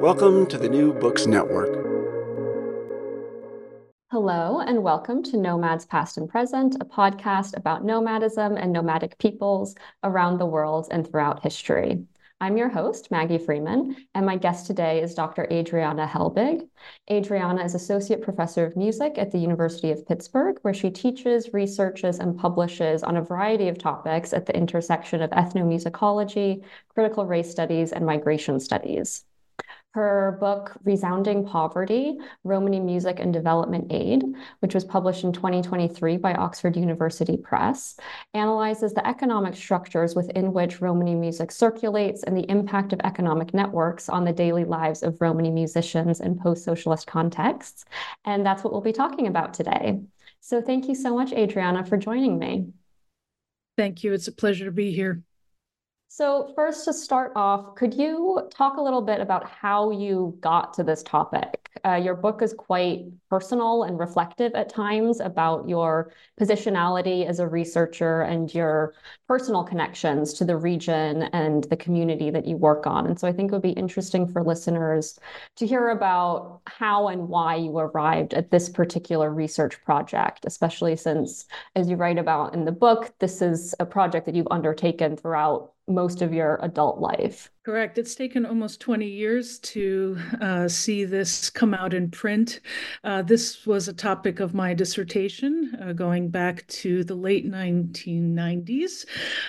Welcome to the New Books Network. Hello, and welcome to Nomads Past and Present, a podcast about nomadism and nomadic peoples around the world and throughout history. I'm your host, Maggie Freeman, and my guest today is Dr. Adriana Helbig. Adriana is Associate Professor of Music at the University of Pittsburgh, where she teaches, researches, and publishes on a variety of topics at the intersection of ethnomusicology, critical race studies, and migration studies. Her book, Resounding Poverty Romani Music and Development Aid, which was published in 2023 by Oxford University Press, analyzes the economic structures within which Romani music circulates and the impact of economic networks on the daily lives of Romani musicians in post socialist contexts. And that's what we'll be talking about today. So thank you so much, Adriana, for joining me. Thank you. It's a pleasure to be here. So, first, to start off, could you talk a little bit about how you got to this topic? Uh, your book is quite personal and reflective at times about your positionality as a researcher and your personal connections to the region and the community that you work on. And so, I think it would be interesting for listeners to hear about how and why you arrived at this particular research project, especially since, as you write about in the book, this is a project that you've undertaken throughout most of your adult life. Correct. It's taken almost 20 years to uh, see this come out in print. Uh, this was a topic of my dissertation uh, going back to the late 1990s.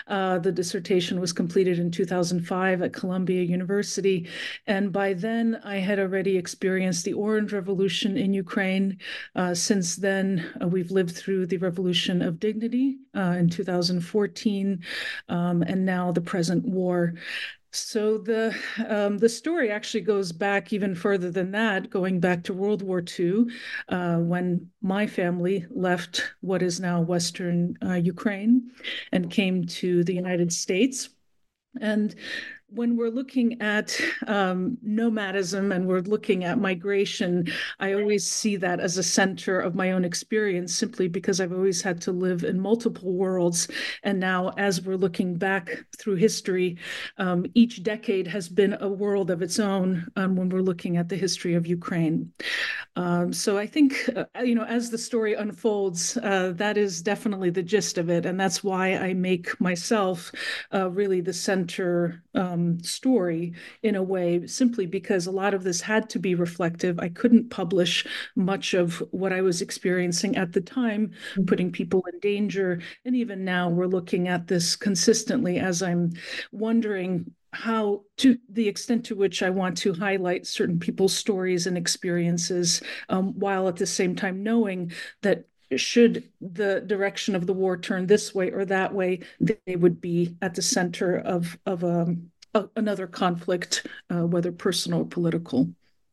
Uh, the dissertation was completed in 2005 at Columbia University. And by then, I had already experienced the Orange Revolution in Ukraine. Uh, since then, uh, we've lived through the Revolution of Dignity in 2014, um, and now the present war. So the um, the story actually goes back even further than that, going back to World War II, uh, when my family left what is now Western uh, Ukraine and came to the United States. And when we're looking at um, nomadism and we're looking at migration, I always see that as a center of my own experience simply because I've always had to live in multiple worlds. And now, as we're looking back through history, um, each decade has been a world of its own um, when we're looking at the history of Ukraine. Um, so I think, uh, you know, as the story unfolds, uh, that is definitely the gist of it. And that's why I make myself uh, really the center um, story in a way, simply because a lot of this had to be reflective. I couldn't publish much of what I was experiencing at the time, mm-hmm. putting people in danger. And even now, we're looking at this consistently as I'm wondering how to the extent to which I want to highlight certain people's stories and experiences, um, while at the same time knowing that should the direction of the war turn this way or that way, they would be at the center of of um, a, another conflict, uh, whether personal or political.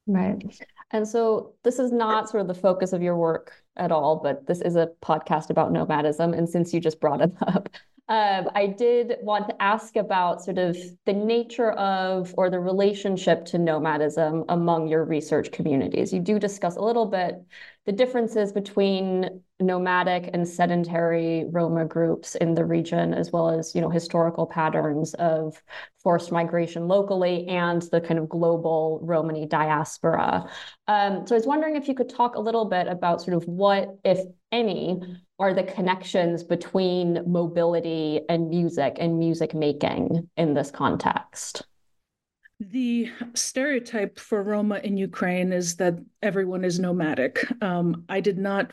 Right. And so this is not sort of the focus of your work at all, but this is a podcast about nomadism. And since you just brought it up, um, I did want to ask about sort of the nature of or the relationship to nomadism among your research communities. You do discuss a little bit the differences between nomadic and sedentary Roma groups in the region, as well as you know historical patterns of forced migration locally and the kind of global Romani diaspora. Um, so I was wondering if you could talk a little bit about sort of what, if any, are the connections between mobility and music and music making in this context. The stereotype for Roma in Ukraine is that everyone is nomadic. Um, I did not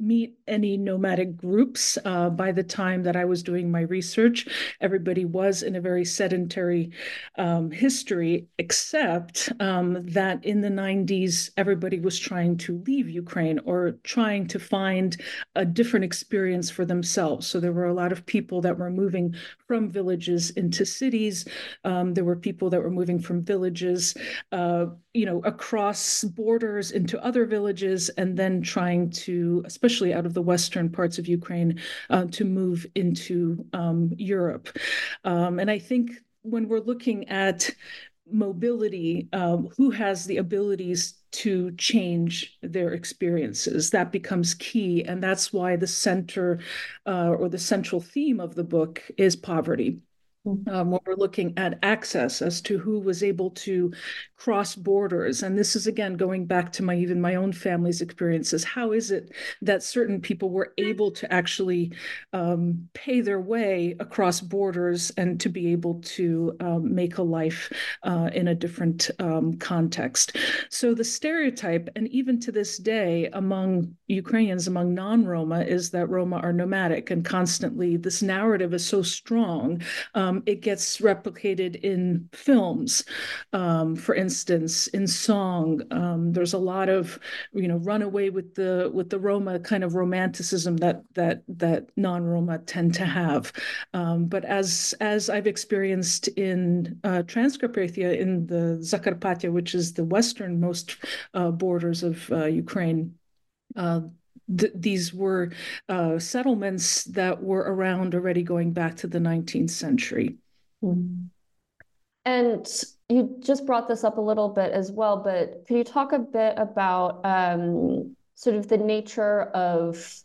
meet any nomadic groups. Uh, by the time that I was doing my research, everybody was in a very sedentary um, history, except um, that in the 90s, everybody was trying to leave Ukraine or trying to find a different experience for themselves. So there were a lot of people that were moving from villages into cities. Um, there were people that were moving from villages, uh, you know, across borders into other villages, and then trying to, especially out of the western parts of Ukraine, uh, to move into um, Europe. Um, and I think when we're looking at mobility, um, who has the abilities to change their experiences. That becomes key. And that's why the center uh, or the central theme of the book is poverty. Um, when we're looking at access as to who was able to cross borders. And this is again going back to my even my own family's experiences. How is it that certain people were able to actually um, pay their way across borders and to be able to um, make a life uh, in a different um, context? So the stereotype and even to this day among ukrainians among non-roma is that roma are nomadic and constantly this narrative is so strong um, it gets replicated in films. Um, for instance, in song, um, there's a lot of you know run away with the with the Roma kind of romanticism that that that non-Roma tend to have. Um, but as as I've experienced in uh, Transcarpathia in the Zakarpattia, which is the westernmost uh, borders of uh, Ukraine. Uh, th- these were uh, settlements that were around already going back to the 19th century. Mm-hmm. And you just brought this up a little bit as well, but could you talk a bit about um, sort of the nature of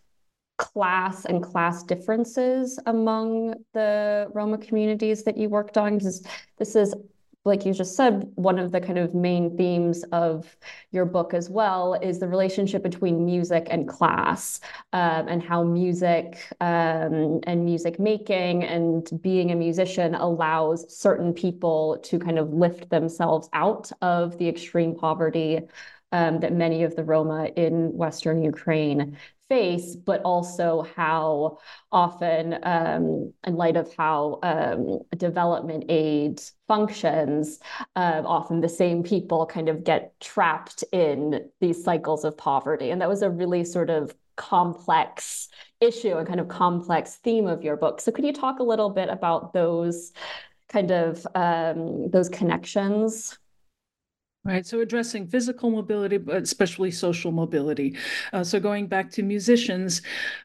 class and class differences among the Roma communities that you worked on? Because this is like you just said, one of the kind of main themes of your book as well is the relationship between music and class, um, and how music um, and music making and being a musician allows certain people to kind of lift themselves out of the extreme poverty um, that many of the Roma in Western Ukraine face, but also how often, um, in light of how um, development aid functions, uh, often the same people kind of get trapped in these cycles of poverty. And that was a really sort of complex issue and kind of complex theme of your book. So could you talk a little bit about those kind of um, those connections? Right. So addressing physical mobility, but especially social mobility. Uh, so going back to musicians,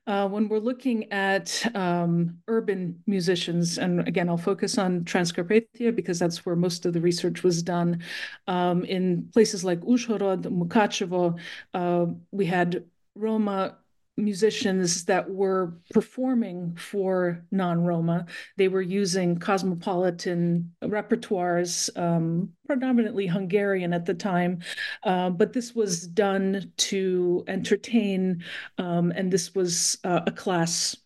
uh, when we're looking at um, urban musicians, and again, I'll focus on Transcarpathia because that's where most of the research was done. Um, in places like Uzhhorod, Mukachevo, uh, we had Roma musicians that were performing for non-Roma. They were using cosmopolitan repertoires, um, predominantly Hungarian at the time, uh, but this was done to entertain, um, and this was uh, a class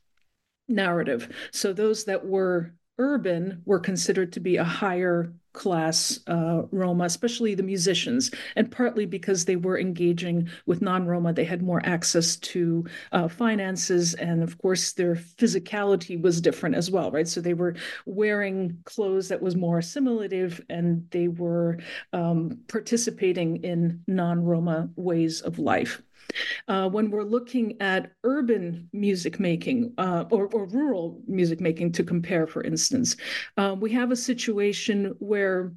narrative. So those that were urban were considered to be a higher class uh, Roma, especially the musicians, and partly because they were engaging with non-Roma, they had more access to uh, finances, and of course their physicality was different as well, right? So they were wearing clothes that was more assimilative, and they were um, participating in non-Roma ways of life. Uh, when we're looking at urban music making uh, or, or, rural music making to compare, for instance, uh, we have a situation where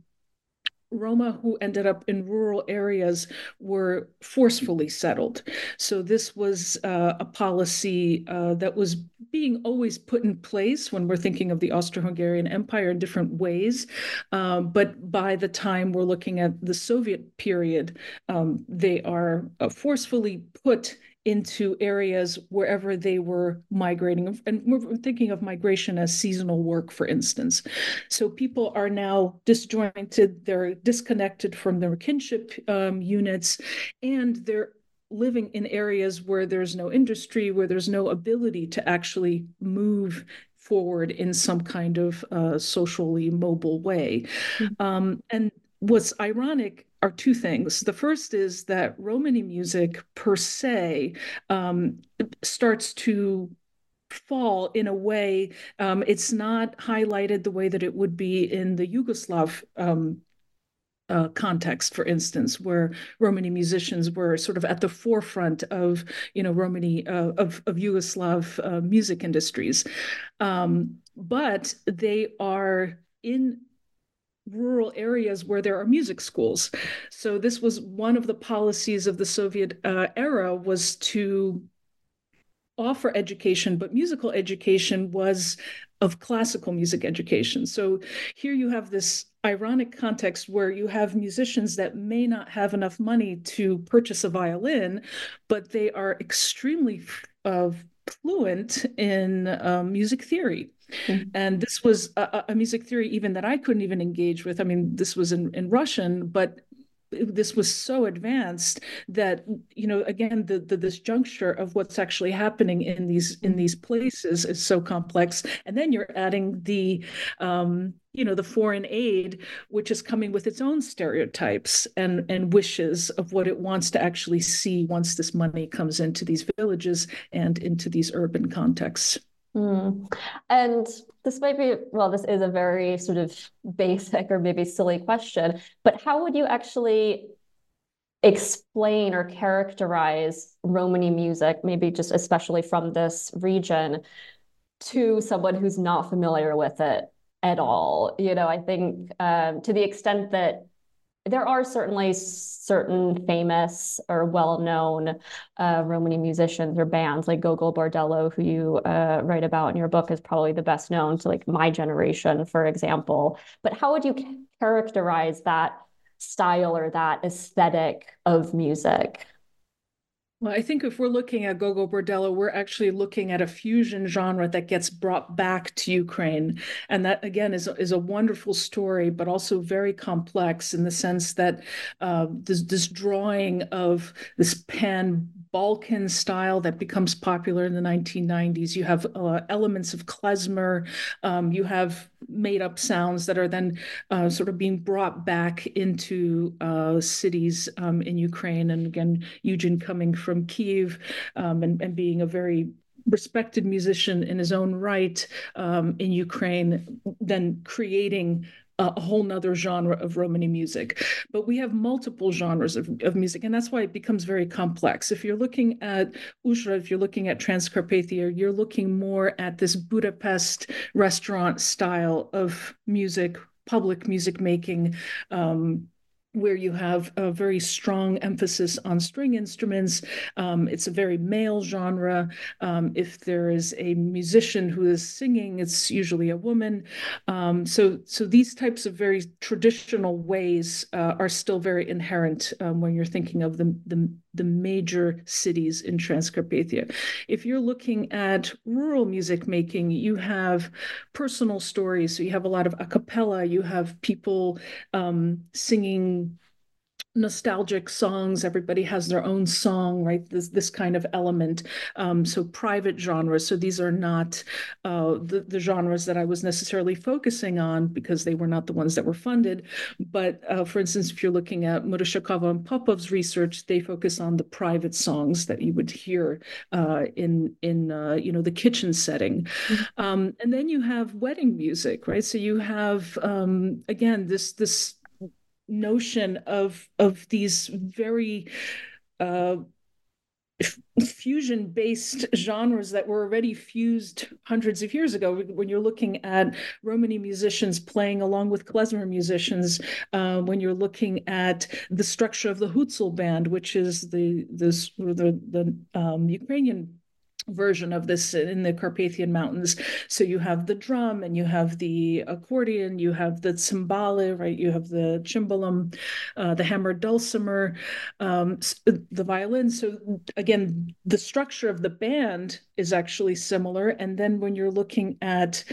Roma who ended up in rural areas were forcefully settled. So, this was uh, a policy uh, that was being always put in place when we're thinking of the Austro Hungarian Empire in different ways. Um, but by the time we're looking at the Soviet period, um, they are uh, forcefully put into areas wherever they were migrating. And we're thinking of migration as seasonal work, for instance. So people are now disjointed, they're disconnected from their kinship um, units, and they're living in areas where there's no industry, where there's no ability to actually move forward in some kind of uh, socially mobile way. Mm-hmm. Um, and what's ironic are two things. The first is that Romany music per se um, starts to fall in a way um, it's not highlighted the way that it would be in the Yugoslav um, uh, context, for instance, where Romany musicians were sort of at the forefront of, you know, Romany uh, of of Yugoslav uh, music industries, um, but they are in rural areas where there are music schools. So this was one of the policies of the Soviet uh, era was to offer education, but musical education was of classical music education. So here you have this ironic context where you have musicians that may not have enough money to purchase a violin, but they are extremely uh, fluent in um, music theory. Mm-hmm. And this was a, a, music theory even that I couldn't even engage with. I mean, this was in, in Russian, but this was so advanced that you know again the, the this juncture of what's actually happening in these in these places is so complex and then you're adding the um, you know the foreign aid which is coming with its own stereotypes and and wishes of what it wants to actually see once this money comes into these villages and into these urban contexts Mm. And this might be, well, this is a very sort of basic or maybe silly question, but how would you actually explain or characterize Romany music, maybe just especially from this region, to someone who's not familiar with it at all? You know, I think um, to the extent that there are certainly certain famous or well-known uh, Romany musicians or bands like Gogol Bordello, who you uh, write about in your book, is probably the best known to like my generation, for example. But how would you characterize that style or that aesthetic of music? Well, I think if we're looking at Gogol Bordello, we're actually looking at a fusion genre that gets brought back to Ukraine. And that, again, is, is a wonderful story, but also very complex in the sense that uh, this, this drawing of this pan Balkan style that becomes popular in the 1990s. You have uh, elements of klezmer. Um, you have made up sounds that are then uh, sort of being brought back into uh, cities um, in Ukraine. And again, Eugene coming from Kiev um, and, and being a very respected musician in his own right um, in Ukraine, then creating a whole nother genre of Romany music. But we have multiple genres of, of music, and that's why it becomes very complex. If you're looking at Uzsra, if you're looking at Transcarpathia, you're looking more at this Budapest restaurant style of music, public music making. Um, where you have a very strong emphasis on string instruments. Um, it's a very male genre. Um, if there is a musician who is singing, it's usually a woman. Um, so, so these types of very traditional ways uh, are still very inherent um, when you're thinking of the, the, the major cities in Transcarpathia. If you're looking at rural music making, you have personal stories. So you have a lot of a cappella. You have people um, singing nostalgic songs. Everybody has their own song right? This this kind of element. Um, so private genres. So these are not uh, the, the genres that i was necessarily focusing on because they were not the ones that were funded. But uh, for instance if you're looking at Marushiakova and popov's research they focus on the private songs that you would hear uh, in in uh, you know the kitchen setting. Mm-hmm. um, and then you have wedding music right? So you have um, again this this notion of of these very uh, fusion based genres that were already fused hundreds of years ago. When you're looking at romany musicians playing along with klezmer musicians uh, when you're looking at the structure of the hutzul band which is the this the the um, ukrainian version of this in the Carpathian Mountains. So you have the drum and you have the accordion, you have the tsymbaly, right? You have the cimbalom, uh, the hammered dulcimer, um, the violin. So again, the structure of the band is actually similar. And then when you're looking at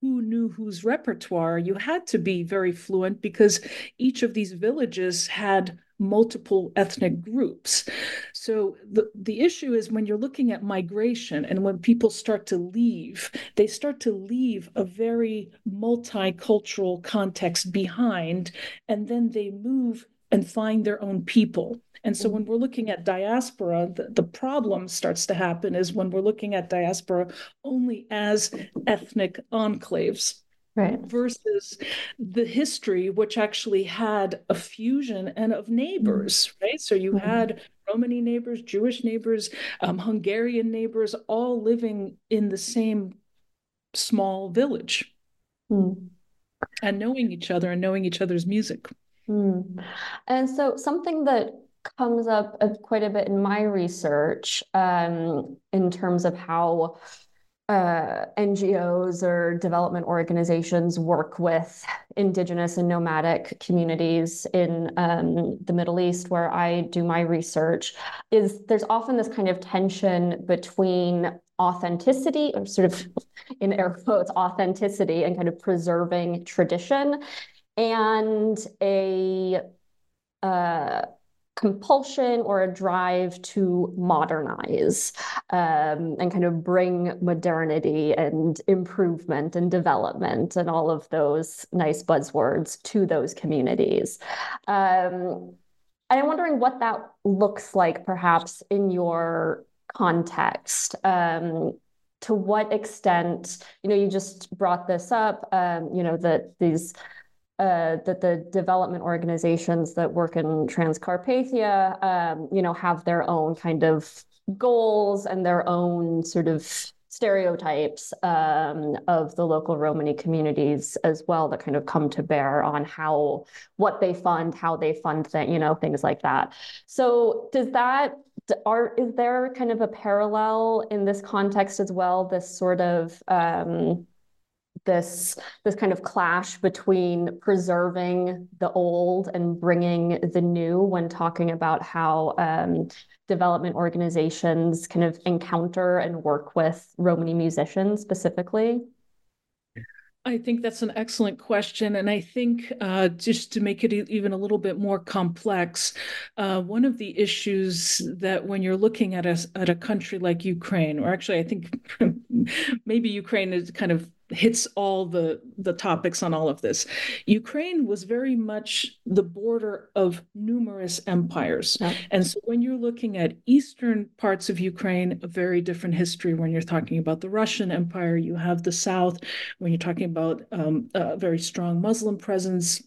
who knew whose repertoire, you had to be very fluent because each of these villages had multiple ethnic groups. So the, the issue is when you're looking at migration and when people start to leave, they start to leave a very multicultural context behind, and then they move and find their own people. And so when mm-hmm. we're looking at diaspora, the, the problem starts to happen is when we're looking at diaspora only as ethnic enclaves right. versus the history, which actually had a fusion and of neighbors, mm-hmm. right? So you mm-hmm. had Romani neighbors, Jewish neighbors, um, Hungarian neighbors, all living in the same small village mm. and knowing each other and knowing each other's music. Mm. And so something that comes up quite a bit in my research um, in terms of how uh, NGOs or development organizations work with indigenous and nomadic communities in um, the Middle East, where I do my research, is there's often this kind of tension between authenticity, or sort of in air quotes, authenticity and kind of preserving tradition, and a uh, compulsion or a drive to modernize um, and kind of bring modernity and improvement and development and all of those nice buzzwords to those communities. Um, and I'm wondering what that looks like perhaps in your context. Um, to what extent, you know, you just brought this up, um, you know, that these uh, that the development organizations that work in Transcarpathia, um, you know, have their own kind of goals and their own sort of stereotypes um, of the local Romani communities as well that kind of come to bear on how what they fund, how they fund things, you know, things like that. So does that are is there kind of a parallel in this context as well? This sort of um, this this kind of clash between preserving the old and bringing the new when talking about how um, development organizations kind of encounter and work with Romani musicians specifically? I think that's an excellent question. And I think uh, just to make it even a little bit more complex, uh, one of the issues that when you're looking at a, at a country like Ukraine, or actually, I think maybe Ukraine is kind of hits all the the topics on all of this. Ukraine was very much the border of numerous empires. Yeah. And so when you're looking at eastern parts of Ukraine, a very different history when you're talking about the Russian Empire, you have the south when you're talking about um, a very strong Muslim presence,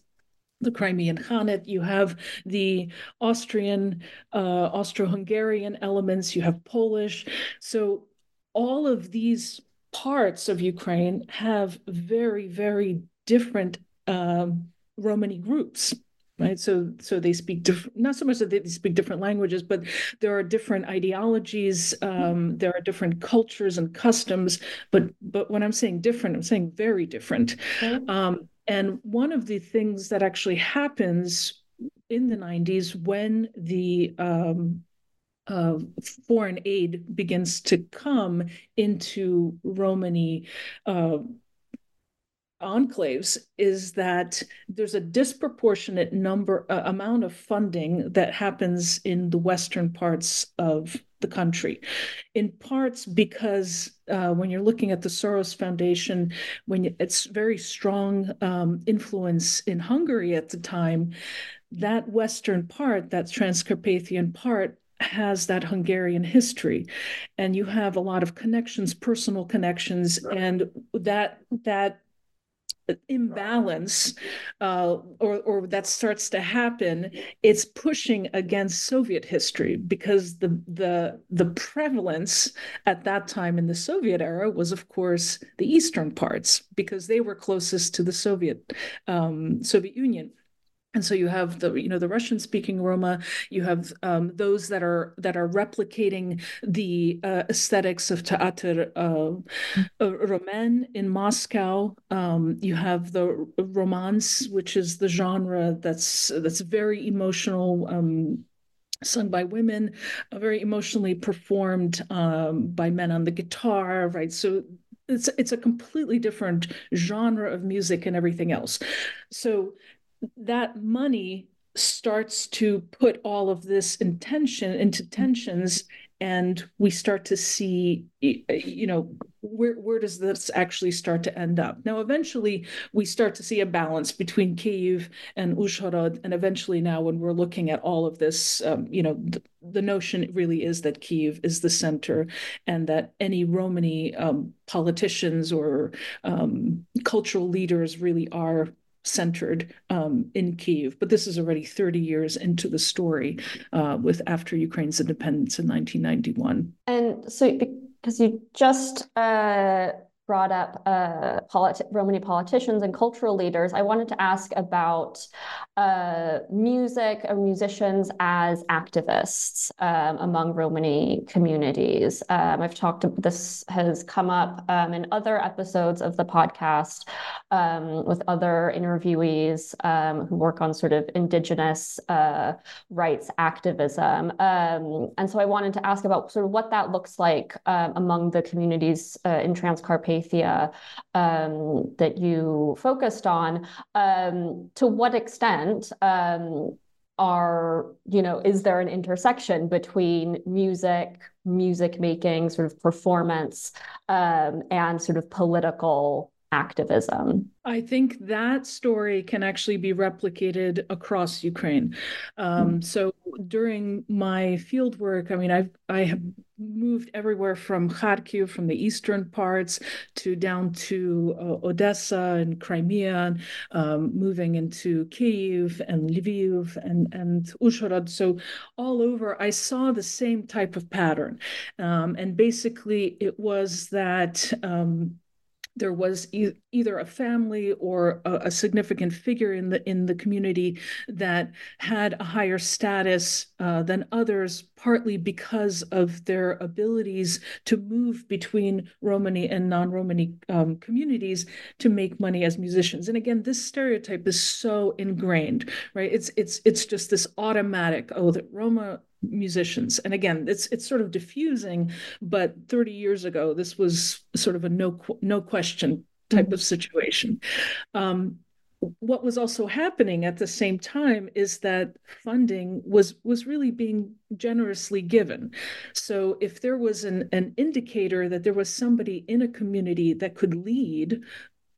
the Crimean Khanate, you have the Austrian, uh, Austro-Hungarian elements, you have Polish. So all of these parts of Ukraine have very, very different um, Romani groups. Right, so so they speak different. Not so much that they speak different languages, but there are different ideologies. Um, there are different cultures and customs. But but when I'm saying different, I'm saying very different. Um, and one of the things that actually happens in the 90s when the um, uh, foreign aid begins to come into Romani uh, enclaves is that there's a disproportionate number uh, amount of funding that happens in the western parts of the country. In parts because uh, when you're looking at the soros foundation when it's very strong um, influence in hungary at the time that western part that transcarpathian part has that Hungarian history, and you have a lot of connections, personal connections, and that that imbalance uh, or, or that starts to happen it's pushing against soviet history because the the the prevalence at that time in the soviet era was of course the eastern parts because they were closest to the soviet um, soviet union and so you have the you know the russian speaking roma you have um, those that are that are replicating the uh, aesthetics of teatr uh, uh, in moscow um, you have the romance which is the genre that's that's very emotional um, sung by women uh, very emotionally performed um, by men on the guitar right so it's it's a completely different genre of music and everything else. So that money starts to put all of this intention into tensions and we start to see you know where where does this actually start to end up? Now eventually we start to see a balance between kiev and Uzhhorod and eventually now when we're looking at all of this um, you know the, the, notion really is that Kyiv is the center and that any Romani um, politicians or um, cultural leaders really are centered um, in Kiev. But this is already 30 years into the story uh, with after Ukraine's independence in 1991. And so, because you just uh, brought up uh, politi- Romani politicians and cultural leaders, I wanted to ask about uh, music or musicians as activists um, among Romani communities. Um, I've talked, this has come up um, in other episodes of the podcast um, with other interviewees um, who work on sort of indigenous uh, rights activism. Um, and so I wanted to ask about sort of what that looks like among the communities uh, in Transcarpathia um, that you focused on, um, to what extent um, are, you know, is there an intersection between music, music making, sort of performance, um, and sort of political activism? I think that story can actually be replicated across Ukraine. Um, mm-hmm. So during my field work, I mean, I've I have moved everywhere from Kharkiv, from the eastern parts, to down to uh, Odessa and Crimea, and, um, moving into Kyiv and Lviv and and Uzhhorod. So all over, I saw the same type of pattern, um, and basically, it was that. Um, there was e- either a family or a, a, significant figure in the in the community that had a higher status uh, than others, partly because of their abilities to move between Romani and non-Romani um, communities to make money as musicians. And again, this stereotype is so ingrained, right? It's it's it's just this automatic. Oh, that Roma musicians. And again it's it's sort of diffusing but 30 years ago this was sort of a no no question type mm-hmm. of situation. Um, what was also happening at the same time is that funding was was really being generously given. So if there was an, an indicator that there was somebody in a community that could lead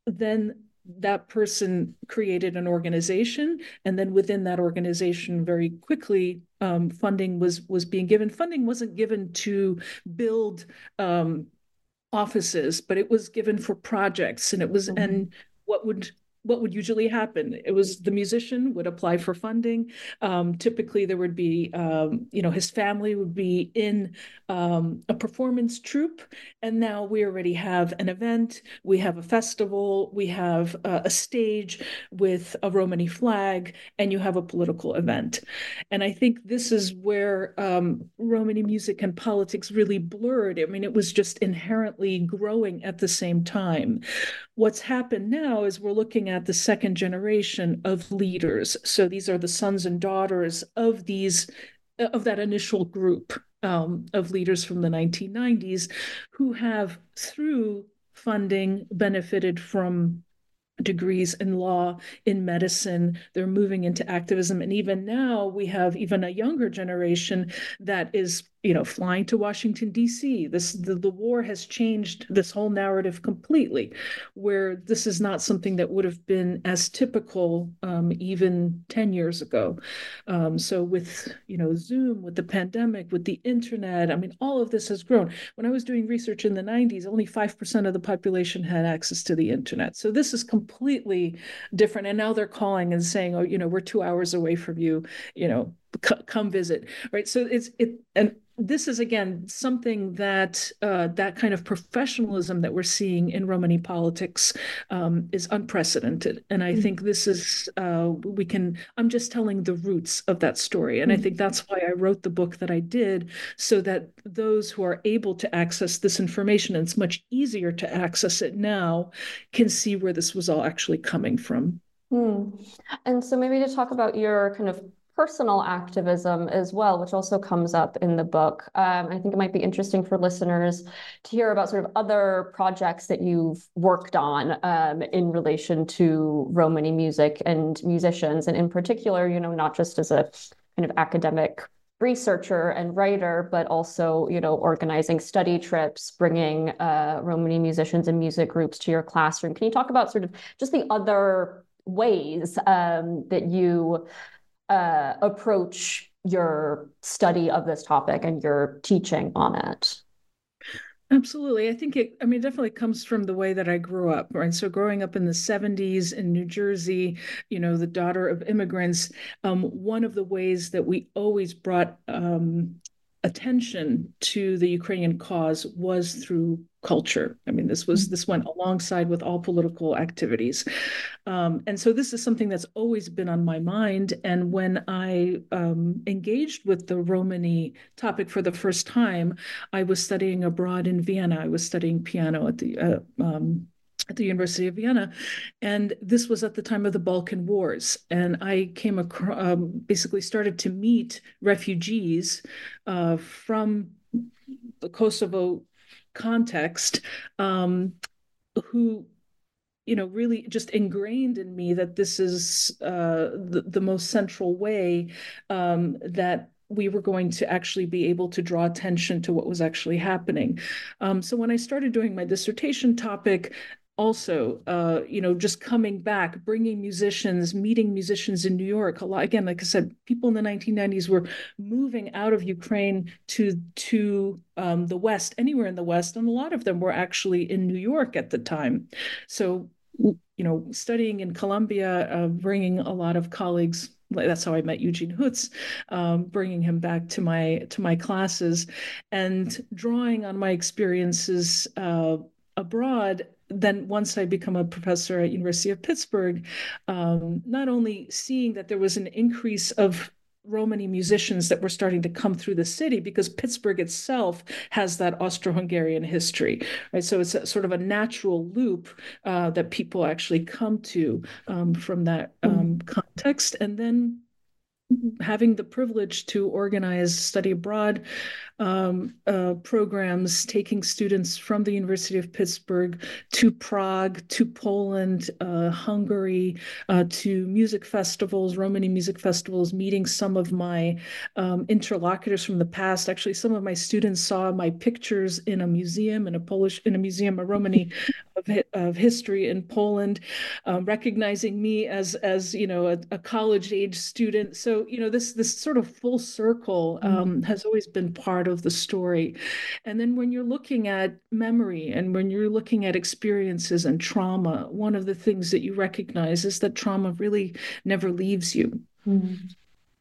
then that person created an organization and then within that organization very quickly um, funding was was being given funding wasn't given to build um, offices but it was given for projects and it was mm-hmm. and what would what would usually happen? It was the musician would apply for funding. Um, typically there would be um, you know his family would be in um, a performance troupe and now we already have an event we have a festival we have uh, a stage with a romani flag and you have a political event. And i think this is where um, romani music and politics really blurred. I mean it was just inherently growing at the same time. What's happened now is we're looking at the second generation of leaders. So these are the sons and daughters of these of that initial group um, of leaders from the 1990s who have through funding benefited from degrees in law, in medicine. They're moving into activism. And even now, we have even a younger generation that is you know, flying to Washington D.C. This the, the war has changed this whole narrative completely, where this is not something that would have been as typical um, even ten years ago. Um, so with you know Zoom, with the pandemic, with the internet, I mean, all of this has grown. When I was doing research in the '90s, only five percent of the population had access to the internet. So this is completely different. And now they're calling and saying, "Oh, you know, we're two hours away from you. You know, come visit." Right. So it's it and this is again something that uh, that kind of professionalism that we're seeing in Romani politics um, is unprecedented, and I mm-hmm. think this is uh, we can. I'm just telling the roots of that story, and mm-hmm. I think that's why I wrote the book that I did, so that those who are able to access this information, and it's much easier to access it now, can see where this was all actually coming from. Hmm. And so maybe to talk about your kind of personal activism as well, which also comes up in the book. Um, I think it might be interesting for listeners to hear about sort of other projects that you've worked on um, in relation to Romani music and musicians, and in particular, you know, not just as a kind of academic researcher and writer, but also, you know, organizing study trips, bringing uh, Romani musicians and music groups to your classroom. Can you talk about sort of just the other ways um, that you uh, approach your study of this topic and your teaching on it? Absolutely. I think it, I mean, it definitely comes from the way that I grew up, right? So, growing up in the 70s in New Jersey, you know, the daughter of immigrants, um, one of the ways that we always brought um, attention to the Ukrainian cause was through culture. I mean, this was mm-hmm. this went alongside with all political activities, um, and so this is something that's always been on my mind. And when I um, engaged with the Romani topic for the first time, I was studying abroad in Vienna. I was studying piano at the uh, um, at the University of Vienna. And this was at the time of the Balkan Wars. And I came across, um, basically started to meet refugees uh, from the Kosovo context um, who you know really just ingrained in me that this is uh, the, the most central way um, that we were going to actually be able to draw attention to what was actually happening. Um, so when I started doing my dissertation topic, also uh, you know just coming back bringing musicians meeting musicians in new york. A lot again like i said people in the 1990s were moving out of ukraine to to um, the west anywhere in the west and a lot of them were actually in new york at the time. So you know studying in columbia uh, bringing a lot of colleagues that's how I met Eugene Hutz, um, bringing him back to my to my classes, and drawing on my experiences uh, abroad then once I become a professor at University of Pittsburgh, um, not only seeing that there was an increase of Romani musicians that were starting to come through the city because Pittsburgh itself has that Austro-Hungarian history, right? So it's a, sort of a natural loop uh, that people actually come to um, from that um, context, and then having the privilege to organize study abroad um, uh, programs taking students from the University of Pittsburgh to Prague, to Poland, uh, Hungary, uh, to music festivals, Romani music festivals, meeting some of my um, interlocutors from the past. Actually, some of my students saw my pictures in a museum, in a Polish, in a museum, a Romani of, of history in Poland, um, recognizing me as, as you know, a, a college age student. So, you know, this, this sort of full circle mm-hmm. um, has always been part of of the story. And then when you're looking at memory and when you're looking at experiences and trauma, one of the things that you recognize is that trauma really never leaves you. Mm-hmm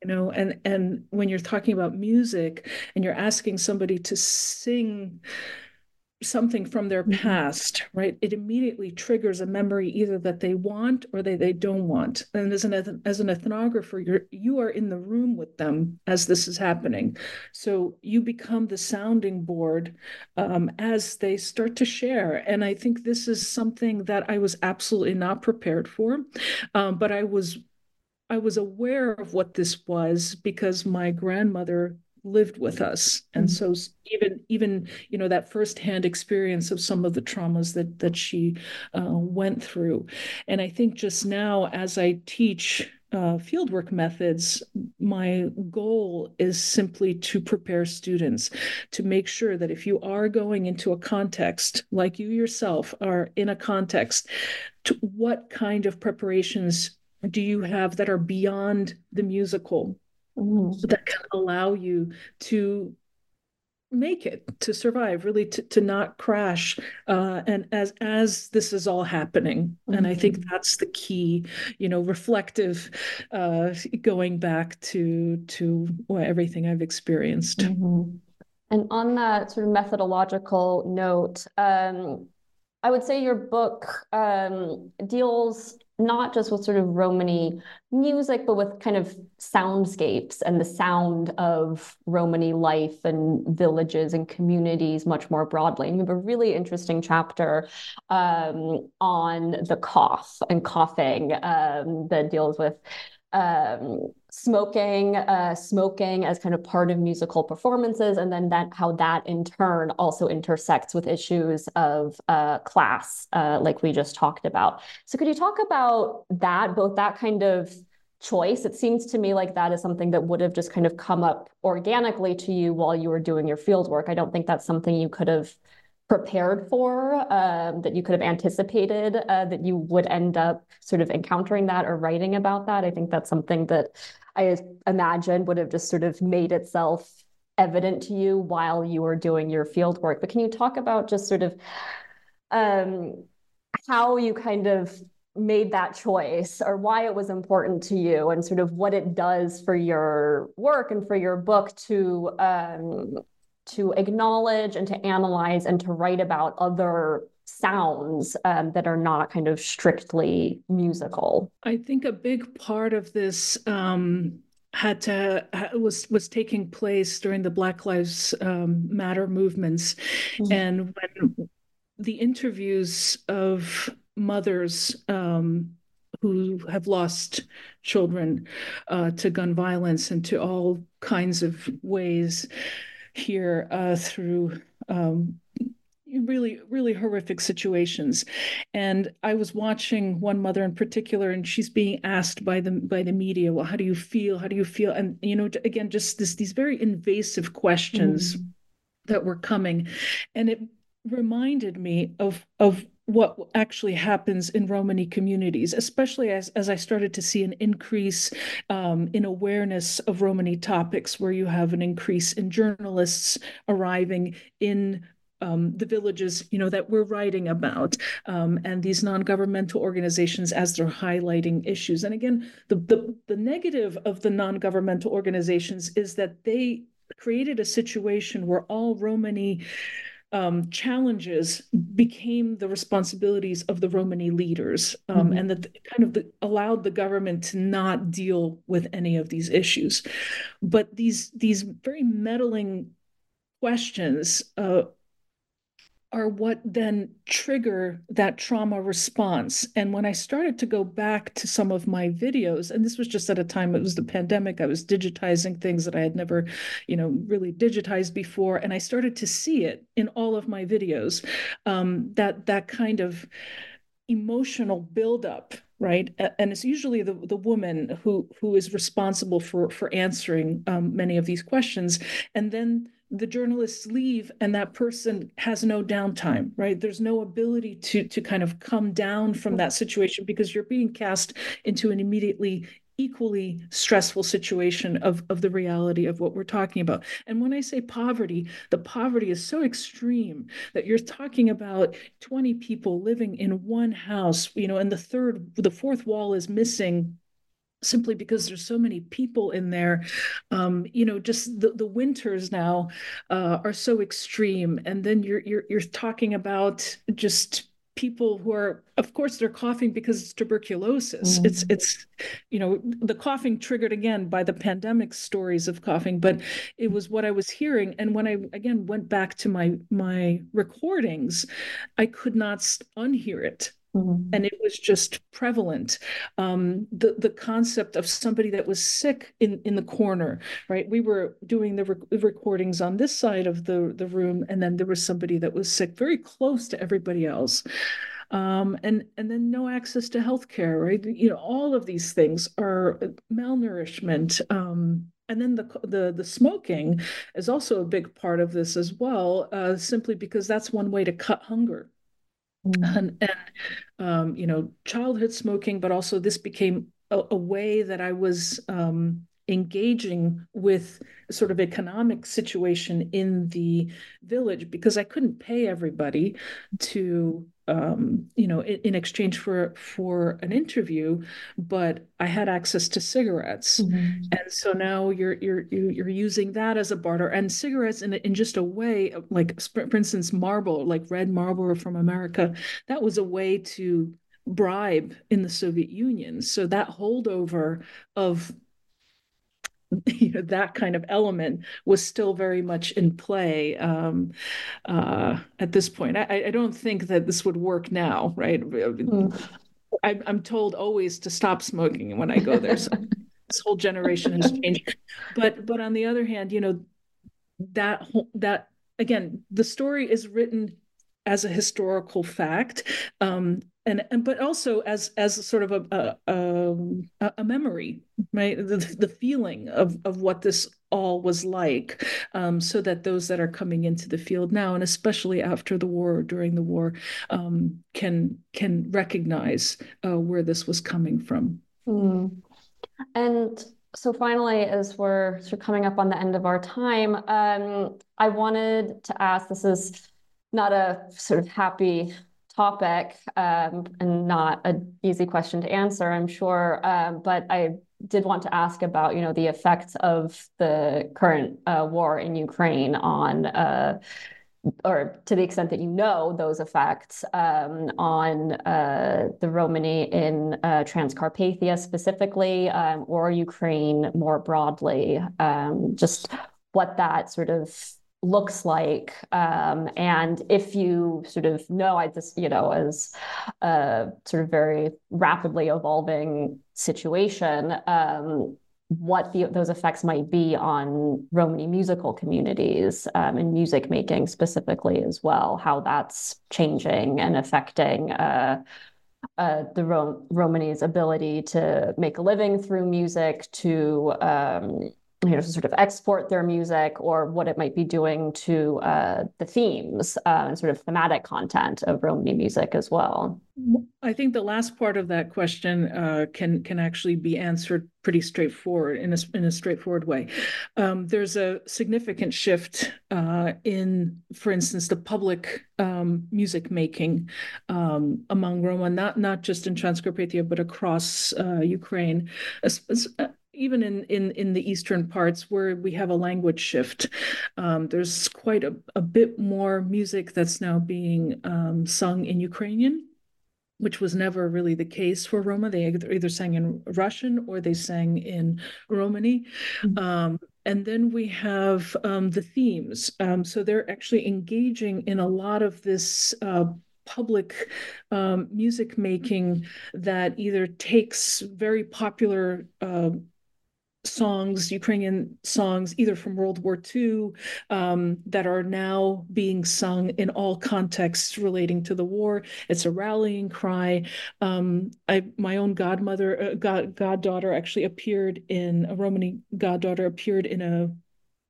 you know and and when you're talking about music and you're asking somebody to sing something from their mm-hmm. past, right? It immediately triggers a memory either that they want or they, they don't want. And as an as an ethnographer, you're you are in the room with them as this is happening. So you become the sounding board um, as they start to share. And I think this is something that I was absolutely not prepared for, um, but I was I was aware of what this was because my grandmother lived with us. And mm-hmm. so even even you know that firsthand experience of some of the traumas that that she uh, went through. And i think just now as i teach uh, fieldwork methods, my goal is simply to prepare students to make sure that if you are going into a context, like you yourself are in a context, to what kind of preparations do you have that are beyond the musical mm. that can allow you to make it to survive really to, to not crash uh, and as as this is all happening mm-hmm. and i think mm-hmm. that's the key you know reflective uh, going back to to well, everything i've experienced mm-hmm. and on that sort of methodological note um, i would say your book um, deals not just with sort of Romani music, but with kind of soundscapes and the sound of Romani life and villages and communities much more broadly. And you have a really interesting chapter um, on the cough and coughing um, that deals with um, smoking, uh, smoking as kind of part of musical performances, and then that how that in turn also intersects with issues of uh, class, uh, like we just talked about. So, could you talk about that, both that kind of choice? It seems to me like that is something that would have just kind of come up organically to you while you were doing your field work. I don't think that's something you could have prepared for, um, that you could have anticipated uh, that you would end up sort of encountering that or writing about that. I think that's something that I imagine would have just sort of made itself evident to you while you were doing your field work. But can you talk about just sort of um, how you kind of made that choice or why it was important to you and sort of what it does for your work and for your book to um, to acknowledge and to analyze and to write about other sounds um, that are not kind of strictly musical. I think a big part of this um, had to was was taking place during the Black Lives um, Matter movements, mm-hmm. and when the interviews of mothers um, who have lost children uh, to gun violence and to all kinds of ways here uh, through um, really really horrific situations. And i was watching one mother in particular and she's being asked by the by the media well how do you feel? How do you feel? And you know again just this these very invasive questions mm-hmm. that were coming. And it reminded me of of what actually happens in Romani communities, especially as, as I started to see an increase um, in awareness of Romani topics, where you have an increase in journalists arriving in um, the villages, you know, that we're writing about, um, and these non-governmental organizations as they're highlighting issues. And again, the, the the negative of the non-governmental organizations is that they created a situation where all Romani um, challenges became the responsibilities of the Romani leaders, um, mm-hmm. and that kind of the, allowed the government to not deal with any of these issues. But these these very meddling questions uh, are what then trigger that trauma response. And when I started to go back to some of my videos, and this was just at a time it was the pandemic, I was digitizing things that I had never, you know, really digitized before, and I started to see it in all of my videos. Um, that that kind of emotional buildup right and it's usually the, the woman who who is responsible for for answering um, many of these questions and then the journalists leave and that person has no downtime right there's no ability to to kind of come down from that situation because you're being cast into an immediately equally stressful situation of, of the reality of what we're talking about. And when I say poverty, the poverty is so extreme that you're talking about 20 people living in one house, you know, and the third, the fourth wall is missing simply because there's so many people in there. Um, you know just the, the winters now uh, are so extreme. And then you're you're you're talking about just people who are of course they're coughing because it's tuberculosis. Mm. it's it's you know the coughing triggered again by the pandemic stories of coughing but it was what i was hearing. And when i again went back to my my recordings i could not unhear it Mm-hmm. And it was just prevalent. Um, the the concept of somebody that was sick in in the corner, right? We were doing the recordings on this side of the the room, and then there was somebody that was sick, very close to everybody else. Um, and and then no access to healthcare, right? You know, all of these things are malnourishment. Um, and then the, the the smoking is also a big part of this as well, uh, simply because that's one way to cut hunger. Mm. And, and um, you know, childhood smoking, but also this became a, a way that I was um, engaging with sort of economic situation in the village because I couldn't pay everybody to um, you know in, in, exchange for for an interview but I had access to cigarettes mm-hmm. and so now you're you're you're using that as a barter and cigarettes in in just a way like for instance Marlboro like red Marlboro from America that was a way to bribe in the Soviet Union so that holdover of you know that kind of element was still very much in play um, uh, at this point. I, I, don't think that this would work now, right? Mm. I, am told always to stop smoking when I go there. So this whole generation has changed. But but on the other hand, you know, that that again, the story is written as a historical fact um, and and but also as as sort of a a, a, a memory right the, the feeling of of what this all was like um, so that those that are coming into the field now and especially after the war or during the war um, can can recognize uh, where this was coming from mm. and so finally, as we're sort of coming up on the end of our time, um, I wanted to ask, this is not a sort of happy topic um, and not an easy question to answer, I'm sure. Um, but I did want to ask about, you know, the effects of the current uh, war in Ukraine on, uh, or to the extent that you know those effects um, on uh, the Romani in uh, Transcarpathia specifically, um, or Ukraine more broadly, um, just what that sort of looks like um, and if you sort of know i just you know as a sort of very rapidly evolving situation um, what the, those effects might be on romani musical communities um, and music making specifically as well how that's changing and affecting uh, uh, the Ro- Romani's ability to make a living through music, to um, you know, to sort of export their music or what it might be doing to uh, the themes uh, and sort of thematic content of Romani music as well. I think the last part of that question uh, can can actually be answered pretty straightforward in a in a straightforward way. Um, there's a significant shift uh, in, for instance, the public um, music making um, among Roma, not not just in Transcarpathia but across uh, Ukraine. Even in, in, in the eastern parts where we have a language shift, um, there's quite a, a bit more music that's now being um, sung in Ukrainian, which was never really the case for Roma. They either, either sang in Russian or they sang in Romani. Mm-hmm. Um, and then we have um, the themes. Um, so they're actually engaging in a lot of this. Uh, public um, music making that either takes very popular uh, songs, Ukrainian songs, either from World War II, um, that are now being sung in all contexts relating to the war. It's a rallying cry. Um, I, my own godmother, uh, god, goddaughter, actually appeared in a Romani goddaughter appeared in a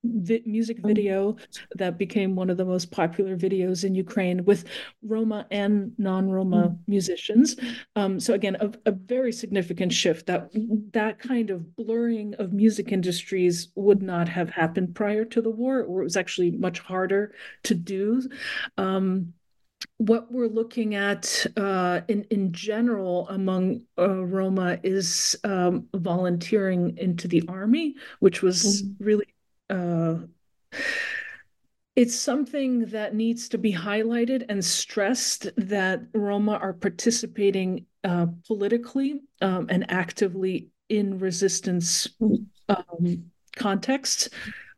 vi- music oh. video that became one of the most popular videos in Ukraine with Roma and non-Roma mm. musicians. Um, so again, a, a, very significant shift. That that kind of blurring of music industries would not have happened prior to the war, or it was actually much harder to do. Um, what we're looking at uh, in in general among uh, Roma is um, volunteering into the army, which was mm-hmm. really uh, it's something that needs to be highlighted and stressed that Roma are participating uh, politically um, and actively in resistance um, contexts.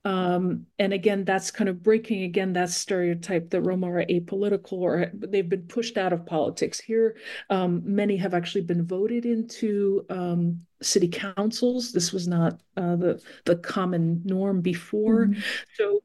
Um, and again, that's kind of breaking again that stereotype that Roma are apolitical or they've been pushed out of politics. Here, um, many have actually been voted into um, city councils. This was not uh, the the common norm before. Mm-hmm. So,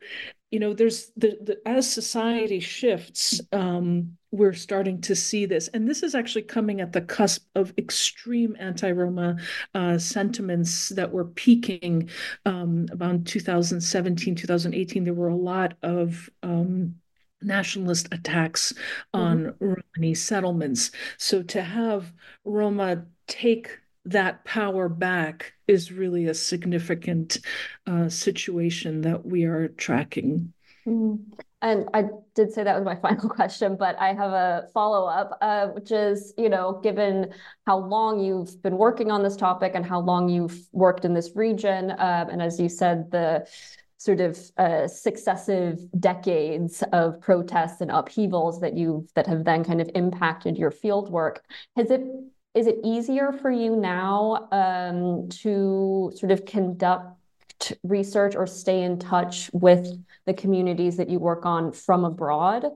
you know, there's the, the as society shifts, um, we're starting to see this. And this is actually coming at the cusp of extreme anti Roma uh, sentiments that were peaking um, around 2017, 2018. There were a lot of um, nationalist attacks on mm-hmm. Romani settlements. So to have Roma take that power back is really a significant uh, situation that we are tracking. Mm. And I did say that was my final question, but I have a follow up, uh, which is, you know, given how long you've been working on this topic and how long you've worked in this region, uh, and as you said, the sort of uh, successive decades of protests and upheavals that you've that have then kind of impacted your field work, has it is it easier for you now um, to sort of conduct research or stay in touch with the communities that you work on from abroad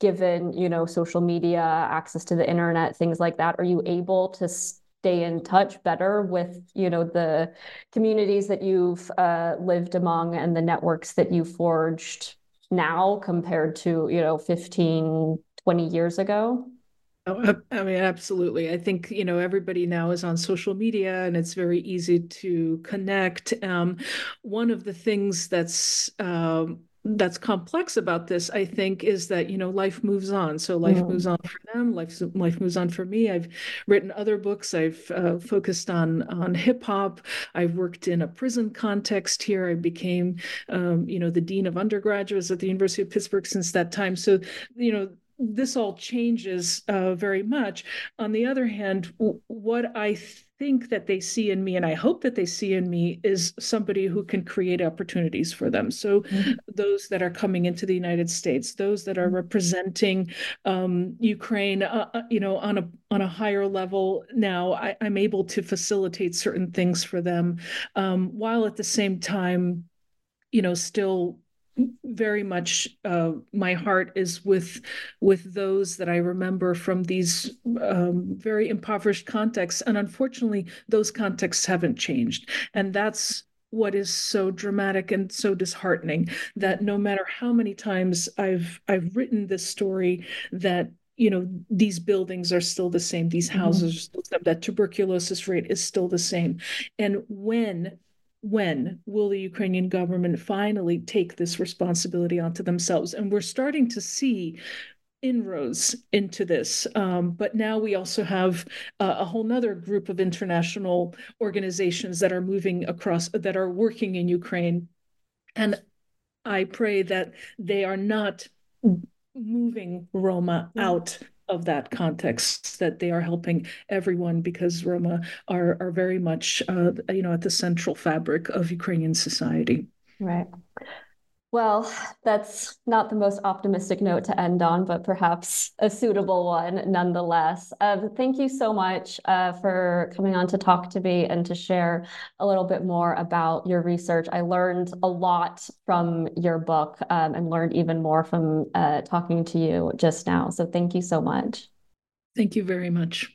given you know social media access to the internet things like that? Are you able to stay in touch better with you know the communities that you've uh, lived among and the networks that you forged now compared to you know 15 20 years ago Oh, I mean, absolutely. I think, you know, everybody now is on social media and it's very easy to connect. Um, one of the things that's um, that's complex about this, I think, is that you know life moves on. So life mm. moves on for them. Life life moves on for me. I've written other books. I've uh, focused on on hip hop. I've worked in a prison context here. I became, um, you know, the dean of undergraduates at the University of Pittsburgh since that time. So you know this all changes uh, very much. On the other hand, what I think that they see in me, and I hope that they see in me, is somebody who can create opportunities for them. So, mm-hmm. those that are coming into the United States, those that are mm-hmm. representing um, Ukraine, uh, uh, you know, on a on a higher level now, I, am able to facilitate certain things for them, um, while at the same time, you know, still very much uh, my heart is with with those that I remember from these um, very impoverished contexts, and unfortunately, those contexts haven't changed, and that's what is so dramatic and so disheartening. That no matter how many times I've I've written this story, that you know these buildings are still the same, these mm-hmm. houses, mm-hmm. that tuberculosis rate is still the same, and when when will the Ukrainian government finally take this responsibility onto themselves? And we're starting to see inroads into this. Um, but now we also have uh, a whole nother group of international organizations that are moving across, that are working in Ukraine. And I pray that they are not moving Roma out of that context that they are helping everyone because Roma are are very much uh, you know at the central fabric of Ukrainian society. Right. Well, that's not the most optimistic note to end on, but perhaps a suitable one nonetheless. Uh, thank you so much uh, for coming on to talk to me and to share a little bit more about your research. I learned a lot from your book um, and learned even more from uh, talking to you just now. So thank you so much. Thank you very much.